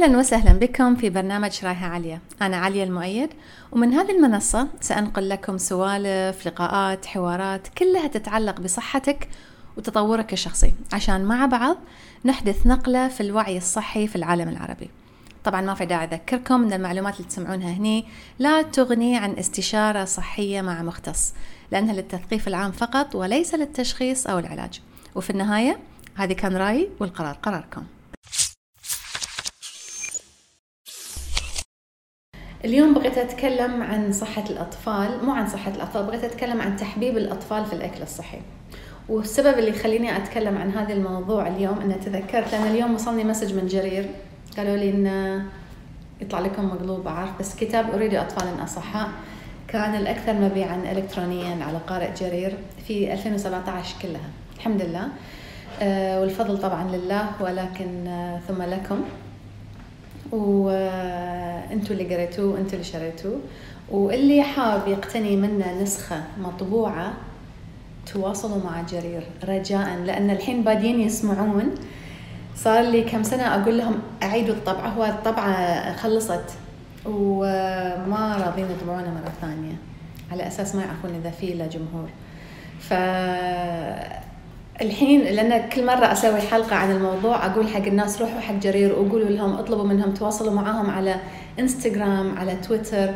أهلا وسهلا بكم في برنامج رايحة عالية. أنا عليا المؤيد ومن هذه المنصة سأنقل لكم سوالف لقاءات حوارات كلها تتعلق بصحتك وتطورك الشخصي. عشان مع بعض نحدث نقلة في الوعي الصحي في العالم العربي. طبعا ما في داعي أذكركم أن المعلومات اللي تسمعونها هني لا تغني عن استشارة صحية مع مختص لأنها للتثقيف العام فقط وليس للتشخيص أو العلاج. وفي النهاية هذه كان رأيي والقرار قراركم. اليوم بغيت أتكلم عن صحة الأطفال مو عن صحة الأطفال بغيت أتكلم عن تحبيب الأطفال في الأكل الصحي. والسبب اللي يخليني أتكلم عن هذا الموضوع اليوم أن تذكرت لأن اليوم وصلني مسج من جرير. قالوا لي إن يطلع لكم مقلوب عارف بس كتاب أريد أطفال أصحاء كان الأكثر مبيعا إلكترونيا على قارئ جرير في 2017 كلها. الحمد لله. آه، والفضل طبعا لله ولكن آه، ثم لكم. وانتوا اللي قريتوه وانتوا اللي شريتوه واللي حاب يقتني منه نسخة مطبوعة تواصلوا مع جرير رجاء لأن الحين بادين يسمعون. صار لي كم سنة أقول لهم أعيدوا الطبعة هو الطبعة خلصت. وما راضين يطبعونها مرة ثانية على أساس ما يعرفون إذا في له جمهور. ف الحين لأن كل مرة أسوي حلقة عن الموضوع أقول حق الناس روحوا حق جرير وقولوا لهم اطلبوا منهم تواصلوا معاهم على إنستغرام على تويتر.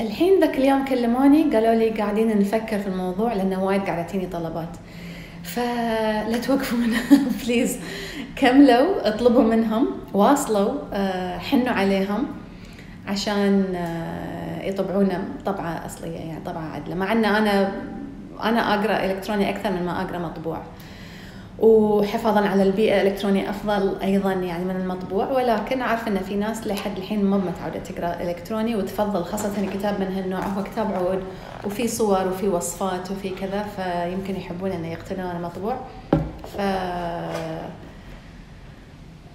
الحين ذاك اليوم كلموني قالوا لي قاعدين نفكر في الموضوع لأنه وايد قاعدة تجيني طلبات. فلا توقفوا منها please كملوا اطلبوا منهم واصلوا آه، حنوا عليهم عشان آه، يطبعونا طبعة أصلية يعني طبعة عدله مع إن أنا أنا أقرأ إلكتروني أكثر من ما أقرأ مطبوع. وحفاظا على البيئة الإلكترونية أفضل أيضا يعني من المطبوع ولكن أعرف أن في ناس لحد الحين ما متعودة تقرأ إلكتروني وتفضل خاصة كتاب من هالنوع هو كتاب عود وفي صور وفي وصفات وفي كذا فيمكن يحبون أن يقتنون المطبوع. ف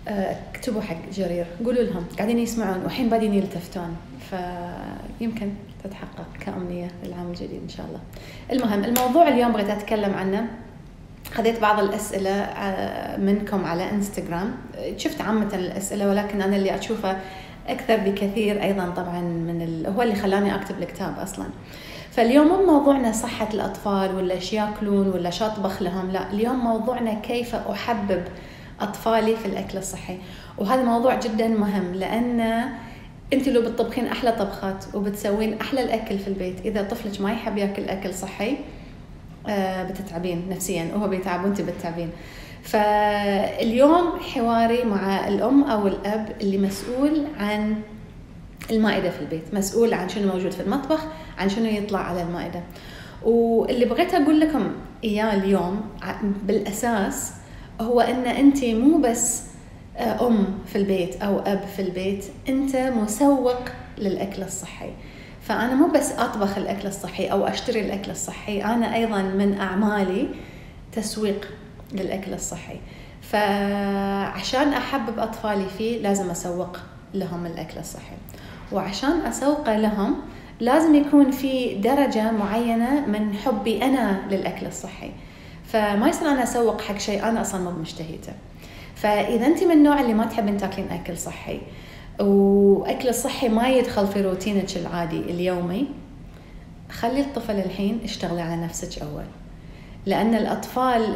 اكتبوا حق جرير قولوا لهم قاعدين يسمعون وحين بادين يلتفتون. فيمكن تتحقق كأمنية العام الجديد إن شاء الله. المهم الموضوع اليوم بغيت أتكلم عنه. خذيت بعض الأسئلة آه، منكم على إنستغرام. شفت عامة الأسئلة ولكن أنا اللي أشوفه أكثر بكثير أيضا طبعا من ال... هو اللي خلاني أكتب الكتاب أصلا. فاليوم مو موضوعنا صحة الأطفال ولا إيش يأكلون ولا شو أطبخ لهم لا اليوم موضوعنا كيف أحبب أطفالي في الأكل الصحي. وهذا موضوع جدا مهم لأن أنت لو بتطبخين أحلى طبخات وبتسوين أحلى الأكل في البيت إذا طفلك ما يحب يأكل أكل صحي بتتعبين نفسيا وهو بيتعب وانت بتتعبين. فاليوم حواري مع الأم أو الأب اللي مسؤول عن المائدة في البيت مسؤول عن شنو موجود في المطبخ عن شنو يطلع على المائدة. واللي بغيت أقول لكم إياه اليوم بالأساس هو إن انت مو بس آه، أم في البيت أو أب في البيت أنت مسوق للأكل الصحي. فأنا مو بس أطبخ الأكل الصحي أو أشتري الأكل الصحي أنا أيضا من أعمالي تسويق للأكل الصحي. فعشان أحبب أطفالي فيه لازم أسوق لهم الأكل الصحي. وعشان أسوق لهم لازم يكون في درجة معينة من حبي أنا للأكل الصحي. فما يصير أنا أسوق حق شيء أنا أصلا مو مشتهيته فإذا أنت من النوع اللي ما تحبين تاكلين أكل صحي وأكل الصحي ما يدخل في روتينك العادي اليومي. خلي الطفل الحين اشتغلي على نفسك أول. لأن الأطفال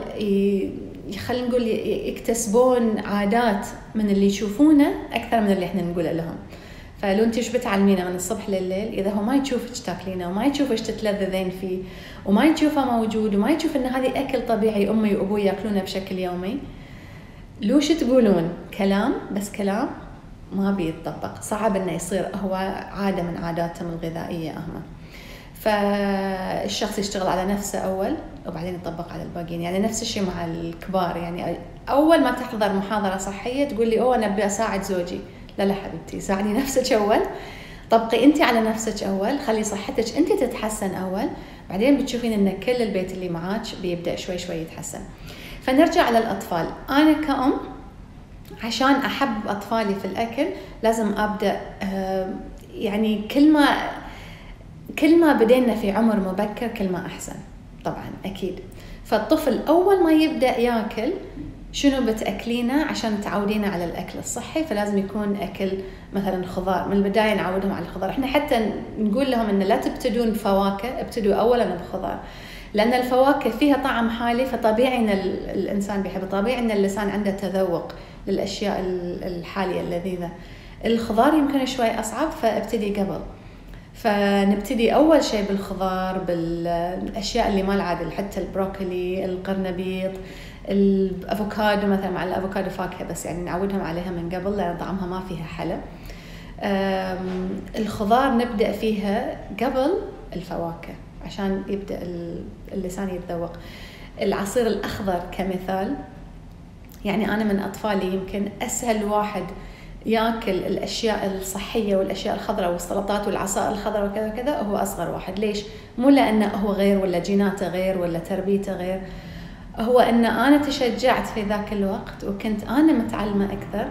خلينا نقول يكتسبون عادات من اللي يشوفونه أكثر من اللي إحنا نقوله لهم. فلو أنت إيش بتعلمينه من الصبح لليل؟ إذا هو ما يشوفك تاكلينه وما يشوف إيش تتلذذين فيه وما يشوفه موجود وما يشوف إن هذه أكل طبيعي أمي وأبوي يأكلونه بشكل يومي لو شو تقولون كلام؟ بس كلام ما بيتطبق. صعب إنه يصير. هو عادة من عاداتهم الغذائية هم فالشخص يشتغل على نفسه أول وبعدين يطبق على الباقيين. يعني نفس الشيء مع الكبار. يعني أول ما تحضر محاضرة صحية تقول لي أوه أنا أبي أساعد زوجي. لا لا حبيبتي ساعدي نفسك أول. طبقي أنت على نفسك أول. خلي صحتك أنت تتحسن أول. بعدين بتشوفين إن كل البيت اللي معاك بيبدأ شوي شوي يتحسن. فنرجع على الاطفال أنا كأم عشان أحب أطفالي في الأكل لازم أبدأ آه، يعني كل ما كل ما بدينا في عمر مبكر كل ما أحسن طبعا أكيد. فالطفل أول ما يبدأ ياكل شنو بتأكلينه عشان تعودينه على الأكل الصحي؟ فلازم يكون أكل مثلا خضار من البداية نعودهم على الخضار. إحنا حتى نقول لهم إن لا تبتدون بفواكه ابتدوا اولا بخضار. لأن الفواكه فيها طعم حالي فطبيعي إن الإنسان بيحب طبيعي إن اللسان عنده تذوق. للأشياء الحالية اللذيذة. الخضار يمكن شوي أصعب فأبتدي قبل. فنبتدي أول شيء بالخضار بالأشياء اللي ما العادل حتى البروكلي القرنبيط الأفوكادو مثلا مع الأفوكادو فاكهة بس يعني نعودهم عليها من قبل لأن طعمها ما فيها حلا. الخضار نبدأ فيها قبل الفواكه عشان يبدأ اللسان يتذوق. العصير الأخضر كمثال. يعني أنا من أطفالي يمكن أسهل واحد يأكل الأشياء الصحية والأشياء الخضراء والسلطات والعصائر الخضراء وكذا وكذا هو أصغر واحد. ليش؟ مو لأنه هو غير ولا جيناته غير ولا تربيته غير. هو إن أنا تشجعت في ذاك الوقت وكنت أنا متعلمة أكثر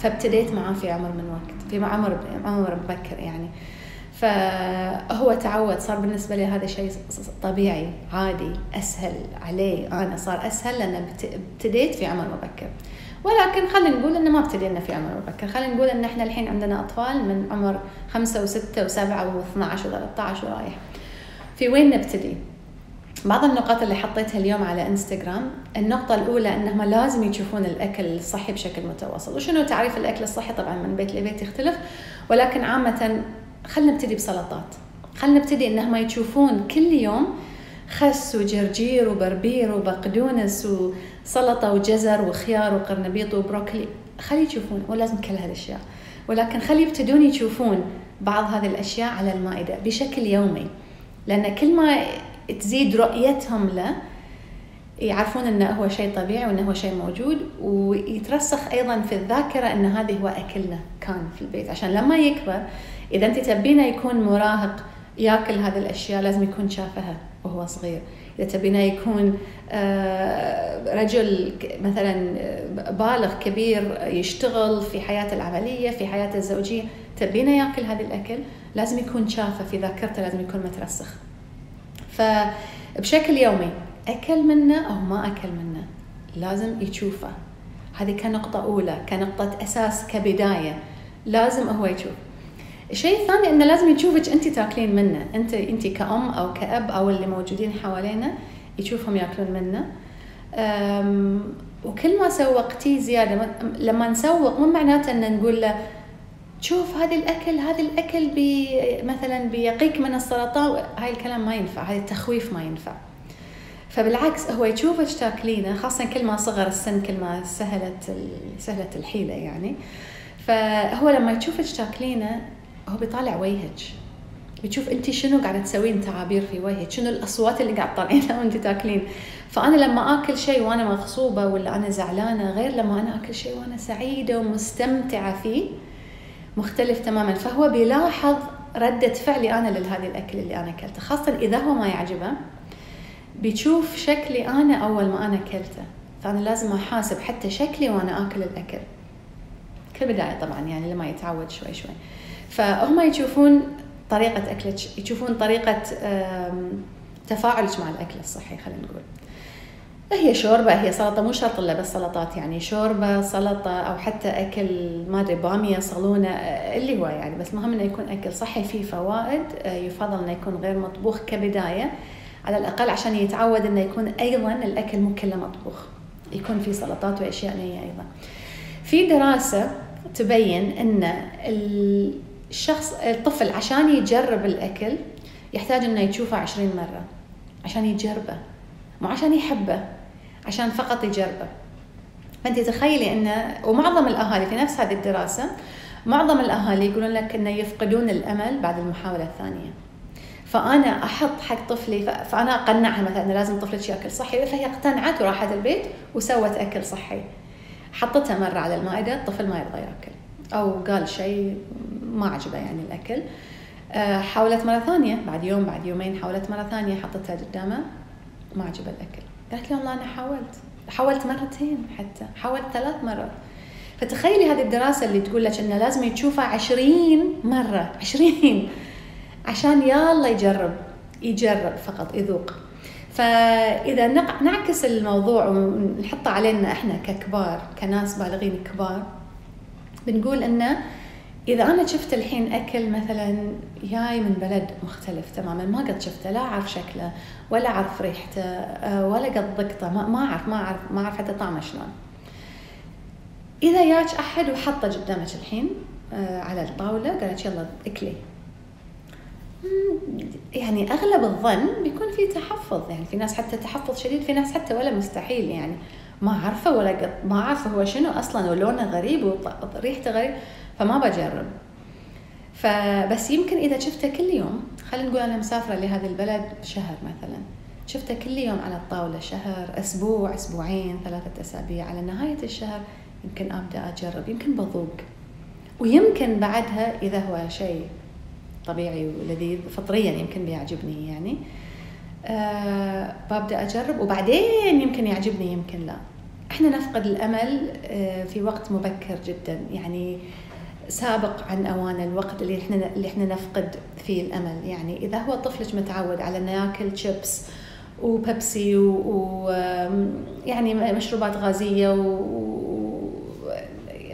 فابتديت معاه في عمر من وقت في عمر عمر مبكر يعني. فهو تعود صار بالنسبة لي هذا شيء طبيعي عادي أسهل عليه. أنا صار أسهل لأن ابتديت في عمر مبكر. ولكن خلينا نقول إنه ما ابتدينا في عمر مبكر. خلينا نقول إن إحنا الحين عندنا أطفال من عمر خمسة وستة وسبعة و12 و13 ورايح. في وين نبتدي؟ بعض النقاط اللي حطيتها اليوم على إنستغرام النقطة الأولى أنهم لازم يشوفون الأكل الصحي بشكل متواصل. وشنو تعريف الأكل الصحي؟ طبعا من بيت لبيت يختلف ولكن عامة خلينا نبتدي بسلطات. خلينا نبتدي انهم يشوفون كل يوم خس وجرجير وبربير وبقدونس وسلطة وجزر وخيار وقرنبيط وبروكلي. خلي يشوفون ولازم كل هالأشياء. ولكن خلي يبتدون يشوفون بعض هذه الأشياء على المائدة بشكل يومي. لأن كل ما تزيد رؤيتهم له يعرفون انه هو شيء طبيعي وانه هو شيء موجود ويترسخ أيضا في الذاكرة إن هذه هو أكلنا كان في البيت. عشان لما يكبر إذا أنت تبينه يكون مراهق ياكل هذه الأشياء لازم يكون شافها وهو صغير. إذا تبينه يكون آه، رجل مثلا آه، بالغ كبير يشتغل في حياته العملية في حياته الزوجية تبينه ياكل هذا الأكل لازم يكون شافه في ذاكرته لازم يكون مترسخ. فبشكل يومي أكل منه أو ما أكل منه. لازم يشوفه. هذه كنقطة أولى كنقطة أساس كبداية. لازم هو يشوف. الشيء الثاني إنه لازم يشوفك أنت تاكلين منه. أنت أنت كأم أو كأب أو اللي موجودين حوالينا يشوفهم ياكلون منه. وكل ما سوقتيه زيادة لما نسوق مو معناته إن نقول له شوف هذا الأكل هذا الأكل بي مثلا بيقيك من السرطان. هاي الكلام ما ينفع هاي التخويف ما ينفع. فبالعكس هو يشوفك تاكلينه خاصة كل ما صغر السن كل ما سهلت سهلت الحيلة يعني. فهو لما يشوفك تاكلينه هو بيطالع وجهك بتشوف أنت شنو قاعدة تسوين تعابير في وجهك؟ شنو الأصوات اللي قاعدة تطلعينها وأنت تاكلين؟ فأنا لما آكل شيء وأنا مغصوبة ولا أنا زعلانة غير لما أنا آكل شيء وأنا سعيدة ومستمتعة فيه مختلف تماما. فهو بيلاحظ ردة فعلي أنا لهذا الأكل اللي أنا أكلته خاصة إذا هو ما يعجبه. بيشوف شكلي أنا أول ما أنا أكلته فأنا لازم أحاسب حتى شكلي وأنا آكل الأكل. كبداية طبعا يعني لما يتعود شوي شوي. فهم يشوفون طريقة أكلك يشوفون طريقة تفاعلك مع الأكل الصحي خلينا نقول. هي شوربة هي سلطة مو شرط إلا بس سلطات يعني شوربة سلطة أو حتى أكل ما أدري بامية صالونة اللي هو يعني. بس مهم إنه يكون أكل صحي فيه فوائد آه، يفضل إنه يكون غير مطبوخ كبداية. على الأقل عشان يتعود إنه يكون أيضا الأكل مو كله مطبوخ. يكون فيه سلطات وأشياء نية أيضا. في دراسة تبين إن الشخص الطفل عشان يجرب الأكل يحتاج إنه يشوفه عشرين مرة عشان يجربه مو عشان يحبه عشان فقط يجربه. فأنت تخيلي انه ومعظم الأهالي في نفس هذه الدراسة معظم الأهالي يقولون لك إنه يفقدون الأمل بعد المحاولة الثانية. فأنا أحط حق طفلي فأنا أقنعها مثلا انه لازم طفلك يأكل صحي فهي اقتنعت وراحت البيت وسوت أكل صحي. حطتها مرة على المائدة الطفل ما يرضى يأكل. أو قال شيء ما عجبه يعني الأكل. آه، حاولت مرة ثانية بعد يوم بعد يومين حاولت مرة ثانية حطتها قدامه ما عجب الأكل. قالت لي والله أنا حاولت. حاولت مرتين حتى حاولت ثلاث مرات. فتخيلي هذه الدراسة اللي تقول لك إنه لازم تشوفها عشرين مرة عشرين. عشان يلا يجرب يجرب فقط يذوق. فإذا نعكس الموضوع ونحطه علينا إحنا ككبار كناس بالغين كبار بنقول انه إذا أنا شفت الحين أكل مثلا جاي من بلد مختلف تماما ما قد شفته لا أعرف شكله ولا أعرف ريحته آه، ولا قد ذقته ما أعرف ما أعرف ما أعرف حتى طعمه شلون. إذا جاك أحد وحطه قدامك الحين آه، على الطاولة قالت يلا إكلي. يعني أغلب الظن بيكون في تحفظ يعني في ناس حتى تحفظ شديد في ناس حتى ولا مستحيل يعني ما عارفة ولا ما عارفة هو شنو أصلا ولونه غريب وريحته غريب فما بجرب. فبس يمكن إذا شفته كل يوم خلينا نقول أنا مسافرة لهذا البلد شهر مثلا شفته كل يوم على الطاولة شهر أسبوع أسبوعين ثلاثة أسابيع على نهاية الشهر يمكن أبدأ أجرب يمكن بذوق. ويمكن بعدها إذا هو شيء طبيعي ولذيذ فطريا يمكن بيعجبني يعني. أه ببدأ أجرب وبعدين يمكن يعجبني يمكن لا. إحنا نفقد الأمل أه في وقت مبكر جدا. يعني سابق عن أوان الوقت اللي إحنا اللي إحنا نفقد فيه الأمل. يعني إذا هو طفلك متعود على إنه ياكل شيبس وبيبسي و يعني مشروبات غازية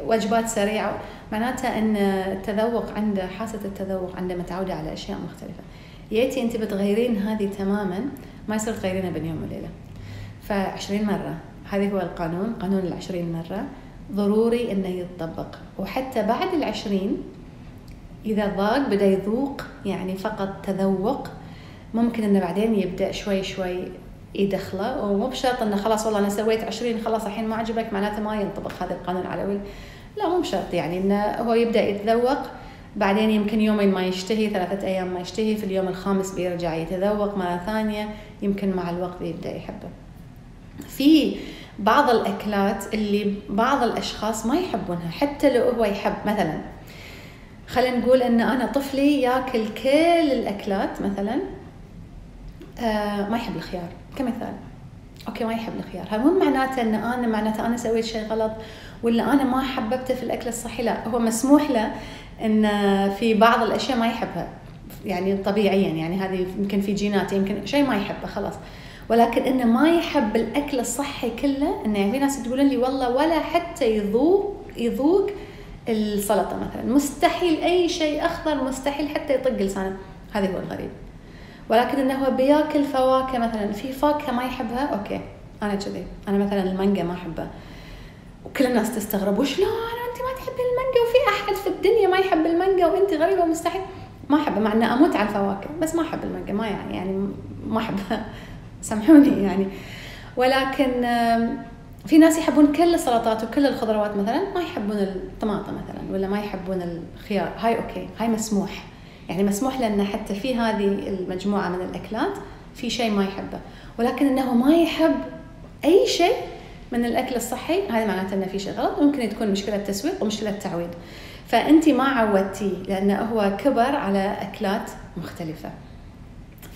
ووجبات سريعة معناته إن التذوق عنده حاسة التذوق عنده متعوده على أشياء مختلفة. يأتي أنت بتغيرين هذه تماما ما يصير تغيرينها بين يوم وليلة. ف20 مرة هذا هو القانون قانون العشرين مرة. ضروري إنه يتطبق. وحتى بعد العشرين إذا ضاق بدأ يذوق يعني فقط تذوق ممكن إنه بعدين يبدأ شوي شوي يدخله. ومو بشرط إنه خلاص والله أنا سويت عشرين خلاص الحين ما عجبك معناته ما ينطبق هذا القانون على لا مو بشرط. يعني إنه هو يبدأ يتذوق بعدين يمكن يومين ما يشتهي ثلاثة أيام ما يشتهي في اليوم الخامس بيرجع يتذوق مرة ثانية يمكن مع الوقت يبدأ يحبه. في بعض الأكلات اللي بعض الأشخاص ما يحبونها حتى لو هو يحب. مثلا خلينا نقول إن أنا طفلي ياكل كل الأكلات مثلا آه ما يحب الخيار. كمثال. okay ما يحب الخيار. هل مو معناته إن أنا معناته أنا سويت شيء غلط؟ ولا أنا ما حببته في الأكل الصحي لا هو مسموح له إن في بعض الأشياء ما يحبها يعني طبيعيا يعني هذه يمكن في جينات يمكن شيء ما يحبه خلاص. ولكن إنه ما يحب الأكل الصحي كله إنه يعني في ناس تقولون لي والله ولا حتى يذوق يذوق السلطة مثلا. مستحيل أي شيء أخضر مستحيل حتى يطق لسانه. هذا هو الغريب. ولكن إنه هو بياكل فواكه مثلا في فاكهة ما يحبها okay أنا كذي. أنا مثلا المانجا ما احبه وكل الناس تستغرب وشلون أنت ما تحبي المانجا وفي أحد في الدنيا ما يحب المانجا وأنت غريبة ومستحيل. ما احبها مع اني أموت على الفواكه بس ما أحب المانجا ما يعني يعني ما احبها سامحوني يعني. ولكن في ناس يحبون كل السلطات وكل الخضروات مثلا ما يحبون الطماطم مثلا ولا ما يحبون الخيار. هاي okay هاي مسموح. يعني مسموح لنا حتى في هذه المجموعة من الأكلات في شيء ما يحبه. ولكن إنه ما يحب أي شيء من الأكل الصحي هذا معناته إنه في شيء غلط ممكن تكون مشكلة تسويق ومشكلة تعويض. فانت ما عودتيه لأنه هو كبر على أكلات مختلفة.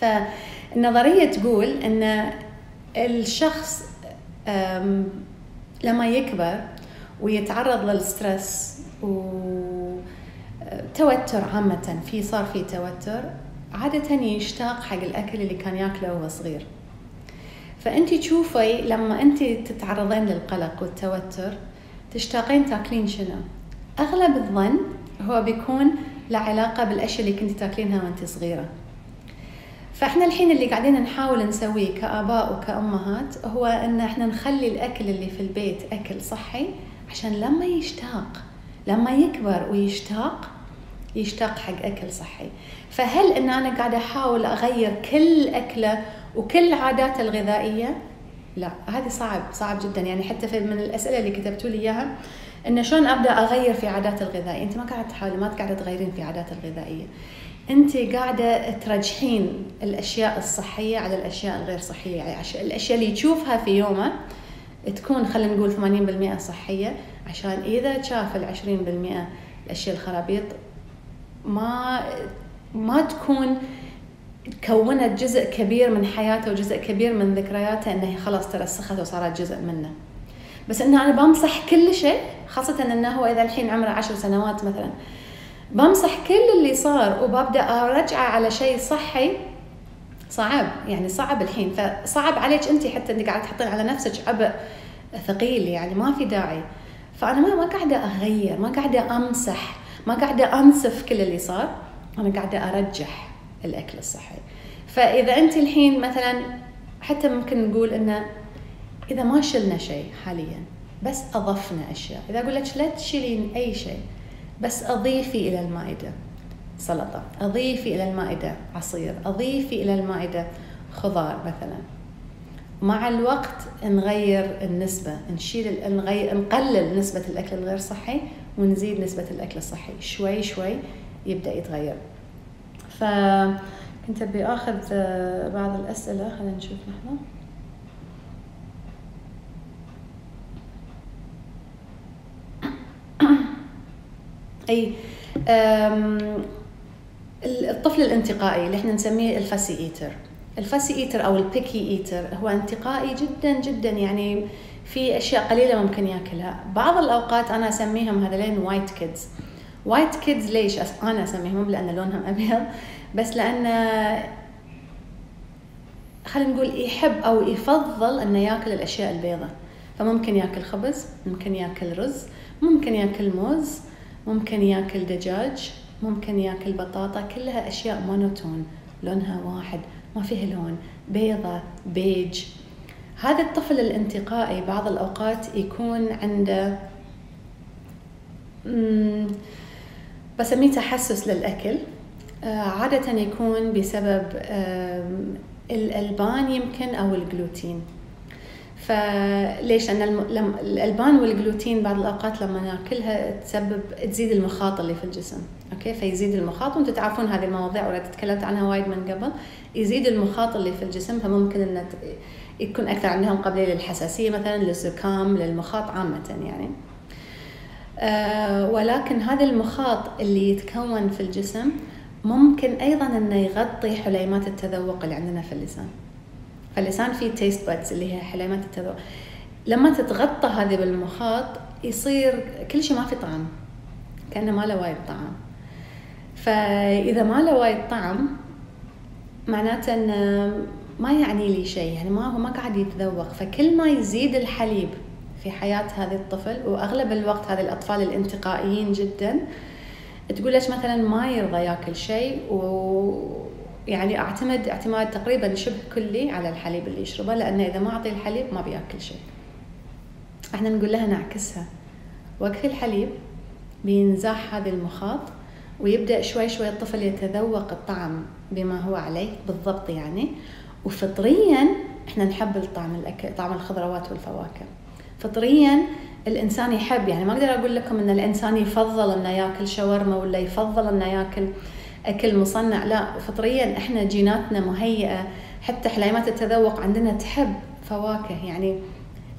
فالنظرية تقول إن الشخص لما يكبر ويتعرض للستريس وتوتر عامة في صار في توتر عادة يشتاق حق الأكل اللي كان ياكله وهو صغير. فأنت تشوفي لما أنت تتعرضين للقلق والتوتر تشتاقين تاكلين شنو؟ أغلب الظن هو بيكون له علاقة بالأشياء اللي كنت تاكلينها وأنت صغيرة. فإحنا الحين اللي قاعدين نحاول نسويه كآباء وكأمهات هو إن إحنا نخلي الأكل اللي في البيت أكل صحي عشان لما يشتاق لما يكبر ويشتاق يشتاق حق أكل صحي. فهل إن أنا قاعدة أحاول أغير كل أكلة وكل عاداته الغذائية لا هذه صعب صعب جدا. يعني حتى في من الأسئلة اللي كتبتوا لي إياها إنه شلون أبدأ أغير في عادات الغذائية؟ أنت ما قاعدة تحاولي ما قاعدة تغيرين في عادات الغذائية. أنت قاعدة ترجحين الأشياء الصحية على الأشياء الغير صحية. يعني الأشياء اللي تشوفها في يومه تكون خلينا نقول 80% صحية عشان إذا شاف ال 20% الأشياء الخرابيط ما ما تكون كونت جزء كبير من حياته وجزء كبير من ذكرياته إنه خلاص ترسخت وصارت جزء منه. بس إنه أنا بمسح كل شيء خاصة إنه هو إذا الحين عمره عشر سنوات مثلا بمسح كل اللي صار وببدأ أرجعه على شيء صحي صعب يعني صعب الحين. فصعب عليك أنت حتى إنك قاعدة تحطين على نفسك عبء ثقيل يعني ما في داعي. فأنا ما ما قاعدة أغير ما قاعدة أمسح ما قاعدة أنسف كل اللي صار أنا قاعدة أرجح. الأكل الصحي. فإذا أنت الحين مثلا حتى ممكن نقول إنه إذا ما شلنا شيء حاليا بس أضفنا أشياء. إذا أقول لك لا تشيلين أي شيء بس أضيفي إلى المائدة سلطة أضيفي إلى المائدة عصير أضيفي إلى المائدة خضار مثلا. مع الوقت نغير النسبة نشيل نغير نقلل نسبة الأكل الغير صحي ونزيد نسبة الأكل الصحي. شوي شوي يبدأ يتغير. فكنت أبي أخذ آه، بعض الأسئلة. خلينا نشوف لحظة أي الطفل الانتقائي اللي إحنا نسميه ال fussy eater. ال fussy eater أو ال picky eater هو انتقائي جدا جدا. يعني في أشياء قليلة ممكن يأكلها. بعض الأوقات أنا أسميهم هذولين white kids. white kids ليش؟ أنا أسميهم لأن لونهم أبيض بس لأن خلينا نقول يحب أو يفضل إنه ياكل الأشياء البيضاء فممكن ياكل خبز ممكن ياكل رز ممكن ياكل موز ممكن ياكل دجاج ممكن ياكل بطاطا كلها أشياء monotone لونها واحد ما فيها لون بيضة بيج هذا الطفل الانتقائي بعض الأوقات يكون عنده بسميه تحسس للأكل آه، عادة يكون بسبب الألبان يمكن أو الجلوتين. فليش؟ لأن الألبان والجلوتين بعض الأوقات لما نأكلها تسبب تزيد المخاط اللي في الجسم. أوكي؟ فيزيد المخاط وأنتم تعرفون هذه المواضيع ولا تكلمت عنها وايد من قبل. يزيد المخاط اللي في الجسم فممكن انه يكون أكثر عندهم قابليه للحساسية مثلا للزكام للمخاط عامة يعني. ولكن هذا المخاط اللي يتكون في الجسم ممكن أيضا إنه يغطي حليمات التذوق اللي عندنا في اللسان. فاللسان فيه taste buds اللي هي حليمات التذوق. لما تتغطى هذه بالمخاط يصير كل شيء ما في طعم كأنه ما له وايد طعم. فإذا ما له وايد طعم معناته إنه ما يعني لي شيء يعني ما هو ما قاعد يتذوق. فكل ما يزيد الحليب في حياة هذا الطفل وأغلب الوقت هذه الأطفال الانتقائيين جدا تقول لك مثلا ما يرضى يأكل شيء و يعني أعتمد اعتماد تقريبا شبه كلي على الحليب اللي يشربه لأنه إذا ما اعطيه الحليب ما بيأكل شيء. إحنا نقول لها نعكسها. وقت الحليب بينزاح هذا المخاط ويبدأ شوي شوي الطفل يتذوق الطعم بما هو عليه بالضبط يعني وفطريا إحنا نحب الطعم الاكل طعم الخضروات والفواكه فطريا الإنسان يحب يعني ما أقدر أقول لكم إن الإنسان يفضل إنه يأكل شاورما ولا يفضل إنه يأكل أكل مصنع لا فطريا إحنا جيناتنا مهيئة. حتى حليمات التذوق عندنا تحب فواكه. يعني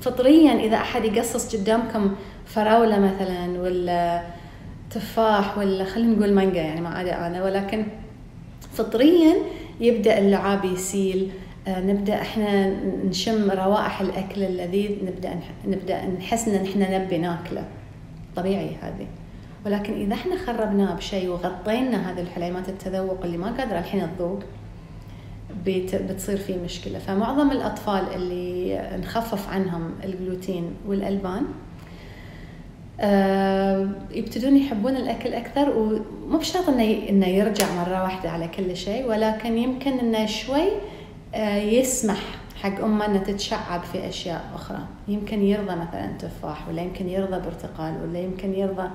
فطريا إذا أحد يقصص قدامكم فراولة مثلا ولا تفاح ولا خلينا نقول مانجا يعني ما عاد أنا ولكن فطريا يبدأ اللعاب يسيل نبدأ إحنا نشم روائح الأكل اللذيذ نبدأ نبدأ نحس إن إحنا نبي ناكله. طبيعي هذه. ولكن إذا إحنا خربناه بشيء وغطينا هذه الحليمات التذوق اللي ما قادرة الحين تذوق بتصير في مشكلة. فمعظم الأطفال اللي نخفف عنهم الجلوتين والألبان آه، يبتدون يحبون الأكل أكثر ومو بشرط إنه إنه يرجع مرة واحدة على كل شيء ولكن يمكن إنه شوي آه، يسمح حق أمة إنها تتشعب في أشياء أخرى. يمكن يرضى مثلا تفاح ولا يمكن يرضى برتقال ولا يمكن يرضى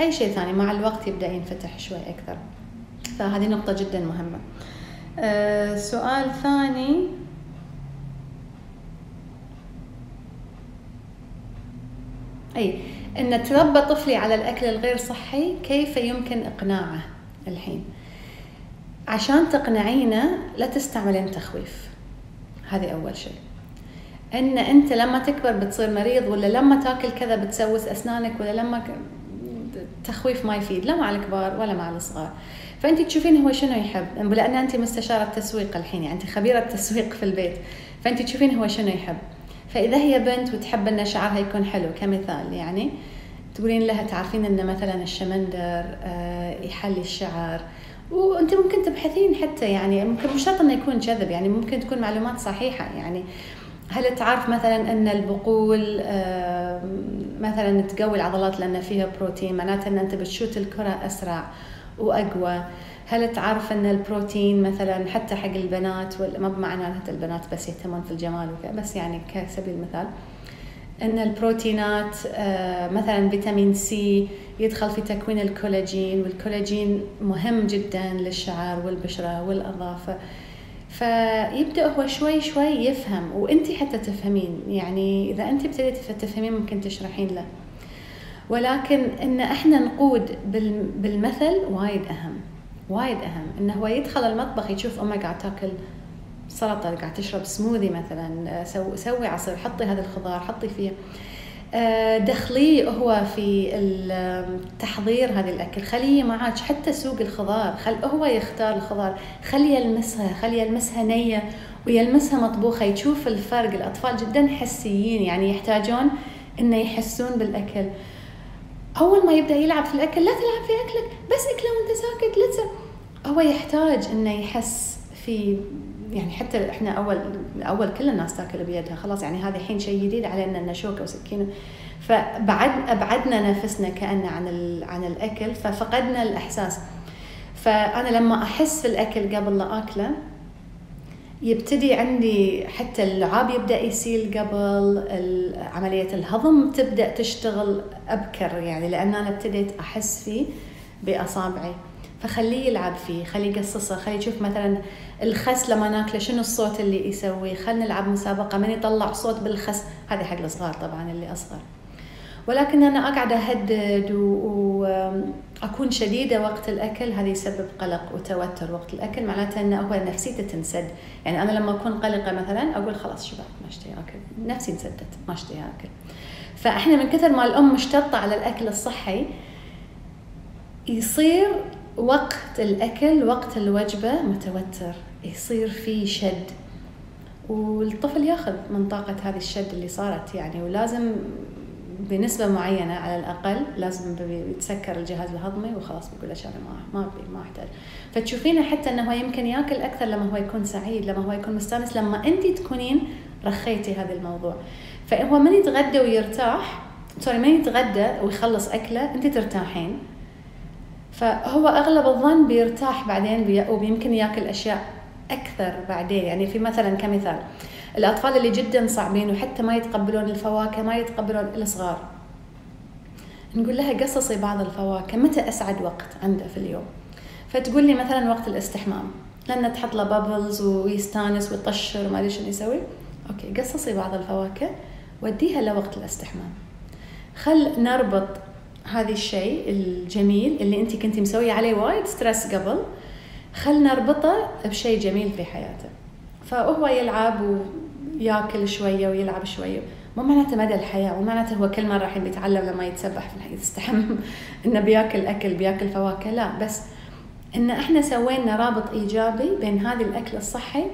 أي شيء ثاني. مع الوقت يبدأ ينفتح شوي أكثر. فهذه نقطة جدا مهمة. أه سؤال ثاني. أي إن تربى طفلي على الأكل الغير صحي كيف يمكن إقناعه الحين؟ عشان تقنعينه لا تستعملين تخويف. هذه أول شيء. إن أنت لما تكبر بتصير مريض ولا لما تاكل كذا بتسوس أسنانك ولا لما تخويف ما يفيد لا مع الكبار ولا مع الصغار. فأنت تشوفين هو شنو يحب. لأن أنت مستشارة تسويق الحين يعني أنت خبيرة تسويق في البيت. فأنت تشوفين هو شنو يحب. فإذا هي بنت وتحب إن شعرها يكون حلو كمثال يعني تقولين لها تعرفين إن مثلا الشمندر آه، يحلي الشعر وأنت ممكن تبحثين حتى يعني ممكن مش شرط إنه يكون كذب يعني ممكن تكون معلومات صحيحة يعني هل تعرف مثلا إن البقول مثلا تقوي العضلات لأن فيها بروتين معناته إن أنت بتشوت الكرة أسرع وأقوى؟ هل تعرف إن البروتين مثلا حتى حق البنات ما بمعنى البنات بس يهتمون في الجمال وكذا بس يعني كسبيل المثال. إن البروتينات آه، مثلا فيتامين C يدخل في تكوين الكولاجين والكولاجين مهم جدا للشعر والبشرة والاظافر فيبدأ هو شوي شوي يفهم وانت حتى تفهمين يعني إذا انت ابتديتي تفهمين ممكن تشرحين له. ولكن إن إحنا نقود بالمثل وايد أهم وايد أهم. إنه هو يدخل المطبخ يشوف امه قاعد تاكل سلطة قاعد تشرب سموذي مثلا سوي سوي عصير حطي هذا الخضار حطي فيه. آه، دخليه هو في تحضير هذه الأكل. خليه معك حتى سوق الخضار. خل هو يختار الخضار. خليه يلمسها خليه يلمسها نية ويلمسها مطبوخة. يشوف الفرق الأطفال جدا حسيين يعني يحتاجون إنه يحسون بالأكل. أول ما يبدأ يلعب في الأكل لا تلعب في أكلك بس أكلة وأنت ساكت. لا هو يحتاج إنه يحس في يعني حتى إحنا اول اول كل الناس تأكل بيدها خلاص يعني هذا الحين شيء جديد علينا ان شوكة وسكينة. فبعد أبعدنا نفسنا كانه عن عن الأكل ففقدنا الإحساس. فأنا لما أحس في الأكل قبل لا أكله يبتدي عندي حتى اللعاب يبدأ يسيل قبل عملية الهضم تبدأ تشتغل أبكر يعني لأن أنا ابتديت أحس فيه بأصابعي. فخليه يلعب فيه خليه يقصصه خليه يشوف مثلا الخس لما ناكله شنو الصوت اللي يسوي خلينا نلعب مسابقة من يطلع صوت بالخس؟ هذه حق الصغار طبعا اللي أصغر. ولكن أنا أقعد أهدد وأكون شديدة وقت الأكل هذا يسبب قلق وتوتر وقت الأكل معناته أنه هو نفسيته تنسد يعني أنا لما أكون قلقة مثلا أقول خلاص شبعت ما أشتهي أكل. نفسي انسدت ما أشتهي أكل. فإحنا من كثر ما الأم مشتطة على الأكل الصحي يصير وقت الأكل وقت الوجبة متوتر يصير في شد. والطفل ياخذ من طاقة هذه الشد اللي صارت يعني ولازم بنسبة معينة على الأقل لازم يتسكر الجهاز الهضمي وخلاص بيقول أنا ما ما ما أحتاج. فتشوفينه حتى أنه هو يمكن ياكل أكثر لما هو يكون سعيد لما هو يكون مستانس لما أنت تكونين رخيتي هذا الموضوع. فهو من يتغدى ويرتاح سوري من يتغدى ويخلص أكله أنت ترتاحين. فهو أغلب الظن بيرتاح بعدين ويمكن ياكل أشياء أكثر بعدين. يعني في مثلا كمثال الأطفال اللي جدا صعبين وحتى ما يتقبلون الفواكه ما يتقبلون الصغار نقول لها قصصي بعض الفواكه متى أسعد وقت عنده في اليوم؟ فتقول لي مثلا وقت الاستحمام. لأن تحط له bubbles ويستانس ويطشر وما أدري شنو يسوي. أوكي قصصي بعض الفواكه وديها لوقت الاستحمام. خل نربط هذا الشيء الجميل اللي انت كنتي مسوية عليه وايد stress قبل خلنا نربطه بشيء جميل في حياته. فهو يلعب وياكل شوية ويلعب شوية. مو معناته مدى الحياة مو معناته هو كل مرة الحين بيتعلم لما يتسبح في يستحمم إنه بياكل أكل بياكل فواكه لا بس إن إحنا سوينا رابط إيجابي بين هذه الأكل الصحي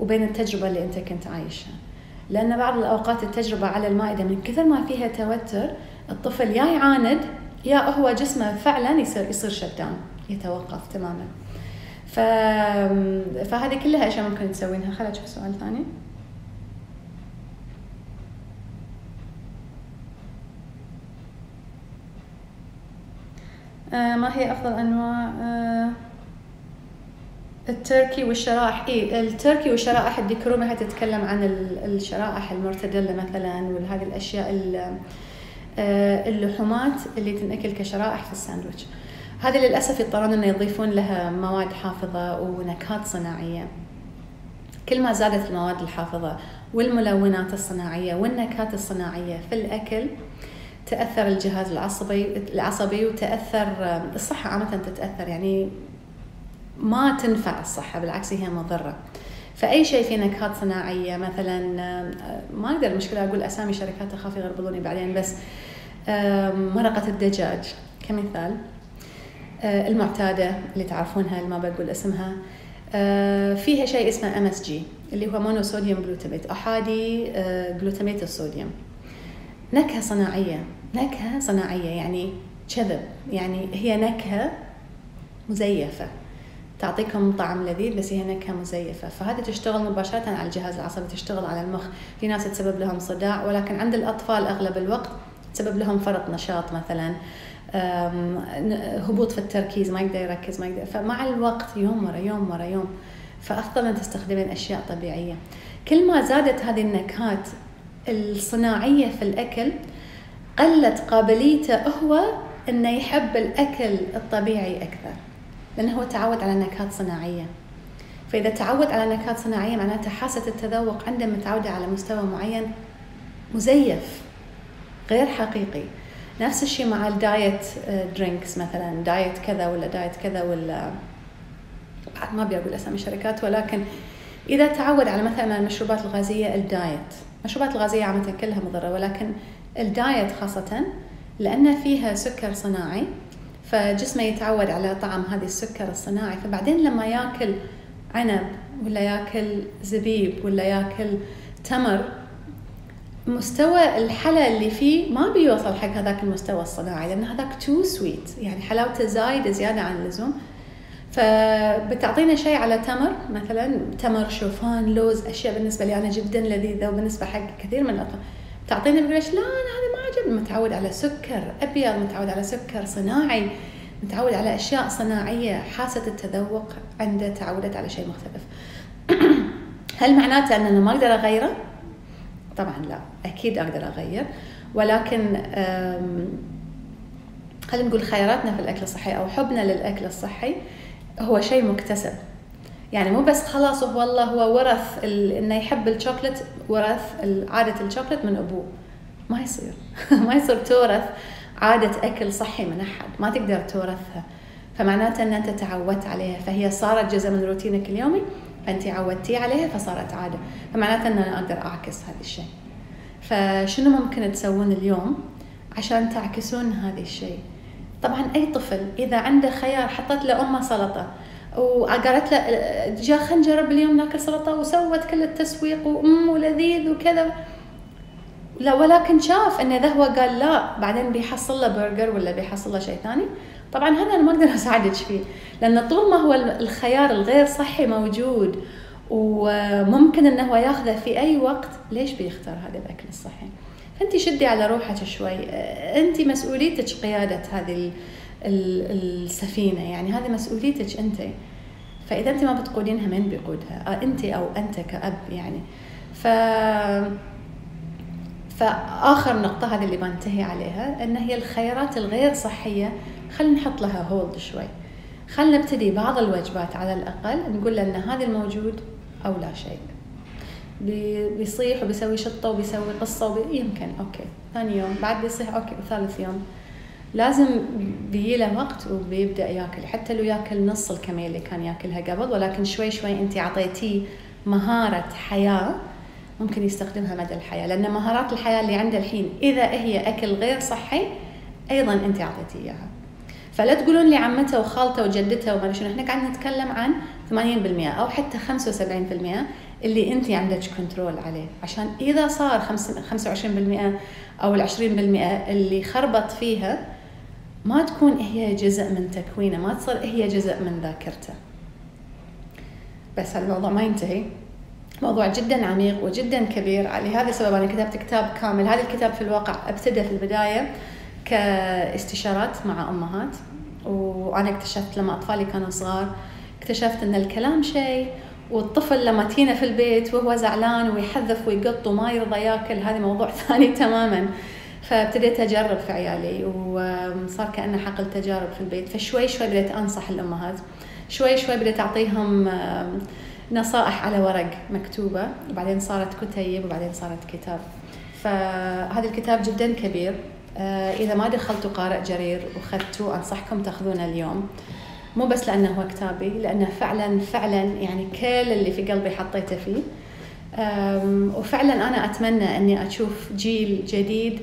وبين التجربة اللي أنت كنت عايشها. لأن بعض الأوقات التجربة على المائدة من كثر ما فيها توتر الطفل يا يعاند يا هو جسمه فعلا يصير يصير شتان يتوقف تماما. ف... فهذه كلها أشياء ممكن تسوينها. خلينا نشوف سؤال ثاني. آه ما هي أفضل أنواع؟ آه التركي والشرائح. اي التركي والشرائح الديكرومي تتكلم عن الشرائح المرتديلا مثلا وهذه الأشياء آه، اللحومات اللي تنأكل كشرائح في الساندويتش. هذه للأسف يضطرون أن يضيفون لها مواد حافظة ونكهات صناعية. كل ما زادت المواد الحافظة والملونات الصناعية والنكهات الصناعية في الأكل تأثر الجهاز العصبي العصبي وتأثر الصحة عامة تتأثر. يعني ما تنفع الصحة بالعكس هي مضرة. فأي شيء فيه نكهات صناعية مثلا ما أقدر المشكلة أقول أسامي شركات أخاف يغربلوني بعدين بس مرقة الدجاج كمثال. آه، المعتادة اللي تعرفونها اللي ما بقول اسمها. آه، فيها شيء اسمه MSG اللي هو monosodium glutamate أحادي جلوتاميت آه، الصوديوم. نكهة صناعية نكهة صناعية يعني كذب. يعني هي نكهة مزيفة. تعطيكم طعم لذيذ بس هي نكهة مزيفة. فهذه تشتغل مباشرة على الجهاز العصبي تشتغل على المخ. في ناس تسبب لهم صداع ولكن عند الأطفال أغلب الوقت تسبب لهم فرط نشاط مثلا هبوط في التركيز ما يقدر يركز ما يقدر فمع الوقت يوم ورا يوم ورا يوم فأفضل أن تستخدمين أشياء طبيعية. كل ما زادت هذه النكهات الصناعية في الأكل قلت قابليته هو إنه يحب الأكل الطبيعي أكثر لأنه هو تعود على نكهات صناعية. فإذا تعود على نكهات صناعية معناته حاسه التذوق عنده متعودة على مستوى معين مزيف. غير حقيقي. نفس الشيء مع ال diet drinks مثلا diet كذا ولا diet كذا ولا بعد ما ابي أقول أسامي شركات ولكن إذا تعود على مثلا المشروبات الغازية ال diet. المشروبات الغازية عامة كلها مضرة ولكن ال diet خاصة لأن فيها سكر صناعي فجسمه يتعود على طعم هذه السكر الصناعي. فبعدين لما يأكل عنب ولا يأكل زبيب ولا يأكل تمر مستوى الحلا اللي فيه ما بيوصل حق هذاك المستوى الصناعي لأن هذاك too sweet يعني حلاوته زايدة زيادة عن اللزوم. فبتعطينا شيء على تمر مثلا تمر شوفان لوز أشياء بالنسبة لي أنا جدا لذيذة وبالنسبة حق كثير من الأطفال. تعطيني بقول لا أنا هذا ما عجبني. متعود على سكر أبيض متعود على سكر صناعي متعود على أشياء صناعية حاسة التذوق عنده تعودت على شيء مختلف. هل معناته ان أنا ما أقدر أغيره؟ طبعا لا أكيد أقدر أغير. ولكن خلينا نقول خياراتنا في الأكل الصحي أو حبنا للأكل الصحي هو شيء مكتسب. يعني مو بس خلاص هو والله هو ورث إنه يحب الشوكلت ورث عادة الشوكلت من أبوه. ما يصير. ما يصير تورث عادة أكل صحي من أحد. ما تقدر تورثها. فمعناته إن أنت تعودت عليها. فهي صارت جزء من روتينك اليومي. فانت عودتي عليها فصارت عادة. فمعناته ان أنا أقدر أعكس هذا الشيء. فشنو ممكن تسوون اليوم عشان تعكسون هذا الشيء؟ طبعا أي طفل إذا عنده خيار حطت له أمه سلطة وقالت له جاء خلينا نجرب اليوم ناكل سلطة وسوت كل التسويق وأم ولذيذ وكذا. لا ولكن شاف أن اذا هو قال لا بعدين بيحصل له برجر ولا بيحصل له شيء ثاني. طبعا هذا أنا ما أقدر أساعدك فيه لأن طول ما هو الخيار الغير صحي موجود وممكن إنه هو يأخذه في أي وقت ليش بيختار هذا الأكل الصحي؟ فأنت شدي على روحك شوي. أنت مسؤوليتك قيادة هذه السفينة يعني هذه مسؤوليتك أنت. فإذا أنت ما بتقودينها من بيقودها؟ آه، أنت أو أنت كأب يعني. ف فآخر نقطة هذه اللي بنتهي عليها إن هي الخيارات الغير صحية خلينا نحط لها هولد شوي. خلينا نبتدي بعض الوجبات على الأقل نقول له إن هذا الموجود أو لا شيء. بيصيح وبيسوي شنطة وبيسوي قصة وبي... يمكن أوكي. ثاني يوم بعد بيصيح أوكي. وثالث يوم. لازم بيجي له وقت وبيبدأ ياكل. حتى لو ياكل نص الكمية اللي كان ياكلها قبل ولكن شوي شوي أنت أعطيتيه مهارة حياة ممكن يستخدمها مدى الحياة. لأن مهارات الحياة اللي عنده الحين إذا هي أكل غير صحي أيضا أنت أعطيتيه إياها. فلا تقولون لي عمته وخالته وجدته وما شنو. إحنا قاعد نتكلم عن 80% أو حتى 75% اللي أنت عندك كنترول عليه. عشان إذا صار 25% أو ال 20% اللي خربط فيها ما تكون هي جزء من تكوينه ما تصير هي جزء من ذاكرته. بس الموضوع ما ينتهي. موضوع جدا عميق وجدا كبير. لهذا السبب أنا كتبت كتاب كامل. هذا الكتاب في الواقع ابتدى في البداية. كاستشارات مع أمهات وأنا اكتشفت لما أطفالي كانوا صغار اكتشفت إن الكلام شيء والطفل لما تينا في البيت وهو زعلان ويحذف ويقط وما يرضى ياكل هذا موضوع ثاني تماما. فابتديت أجرب في عيالي وصار كأنه حقل تجارب في البيت. فشوي شوي بديت أنصح الأمهات. شوي شوي بديت أعطيهم نصائح على ورق مكتوبة وبعدين صارت كتيب وبعدين صارت كتاب. فهذا الكتاب جدا كبير. آه، إذا ما دخلتوا قارئ جرير وخذتوه أنصحكم تأخذونه اليوم مو بس لأنه هو كتابي لأنه فعلا فعلا يعني كل اللي في قلبي حطيته فيه. وفعلا أنا أتمنى إني أشوف جيل جديد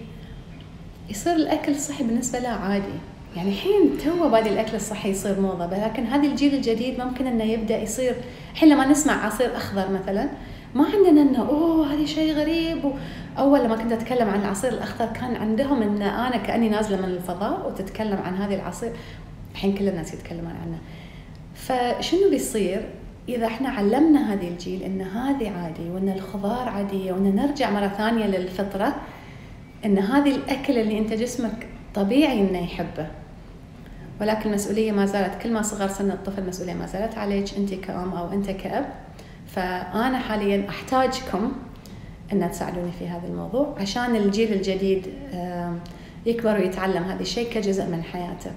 يصير الأكل الصحي بالنسبة له عادي. يعني الحين تو بادي الأكل الصحي يصير موضة لكن هذا الجيل الجديد ممكن إنه يبدأ يصير الحين لما نسمع عصير أخضر مثلا ما عندنا إنه أوه هذه شيء غريب أول لما كنت أتكلم عن العصير الأخضر كان عندهم إن أنا كأني نازلة من الفضاء وتتكلم عن هذه العصير. الحين كل الناس يتكلمون عنه. فشنو بيصير إذا إحنا علمنا هذه الجيل إن هذه عادي وإن الخضار عادية وإن نرجع مرة ثانية للفطرة إن هذه الأكل اللي أنت جسمك طبيعي إنه يحبه. ولكن المسؤولية ما زالت كل ما صغر سن الطفل المسؤولية ما زالت عليك أنت كأم أو أنت كأب. فأنا حاليا أحتاجكم ان تساعدوني في هذا الموضوع عشان الجيل الجديد يكبر ويتعلم هذا الشيء كجزء من حياته.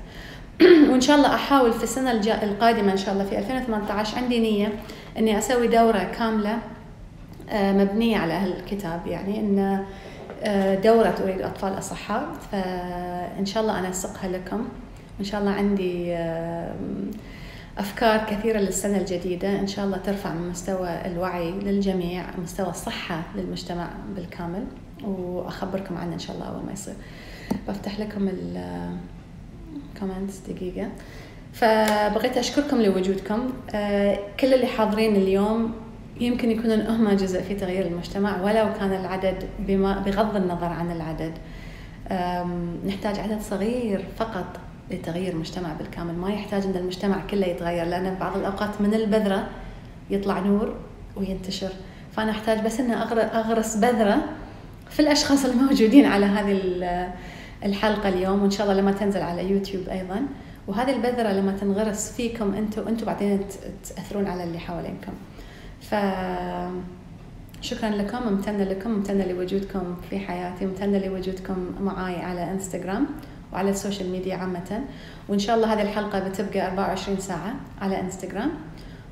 وإن شاء الله أحاول في السنة القادمة إن شاء الله في 2018 عندي نية إني أسوي دورة كاملة آه، مبنية على هالكتاب. يعني إن آه، دورة أريد أطفال أصحاء فإن شاء الله أنا أسقها لكم. إن شاء الله عندي أفكار كثيرة للسنة الجديدة. إن شاء الله ترفع من مستوى الوعي للجميع مستوى الصحة للمجتمع بالكامل. وأخبركم عنه إن شاء الله أول ما يصير. بفتح لكم الكومنتس دقيقة. فبغيت أشكركم لوجودكم. آه، كل اللي حاضرين اليوم يمكن يكونون هم جزء في تغيير المجتمع ولو كان العدد بما بغض النظر عن العدد. نحتاج عدد صغير فقط. لتغيير المجتمع بالكامل. ما يحتاج ان المجتمع كله يتغير لأن بعض الأوقات من البذرة يطلع نور وينتشر. فأنا أحتاج بس ان أغرس بذرة في الأشخاص الموجودين على هذه الحلقة اليوم وإن شاء الله لما تنزل على يوتيوب أيضا. وهذه البذرة لما تنغرس فيكم أنتم أنتم بعدين تأثرون على اللي حوالينكم. ف شكرا لكم ممتنة لكم ممتنة لوجودكم في حياتي ممتنة لوجودكم معي على إنستغرام. وعلى ال social media عامة. وإن شاء الله هذه الحلقة بتبقى 24 ساعة على إنستغرام.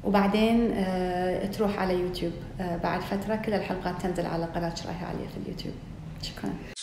وبعدين آه، تروح على يوتيوب. آه، بعد فترة كل الحلقات تنزل على قناة شرايها عالية في اليوتيوب. شكرا.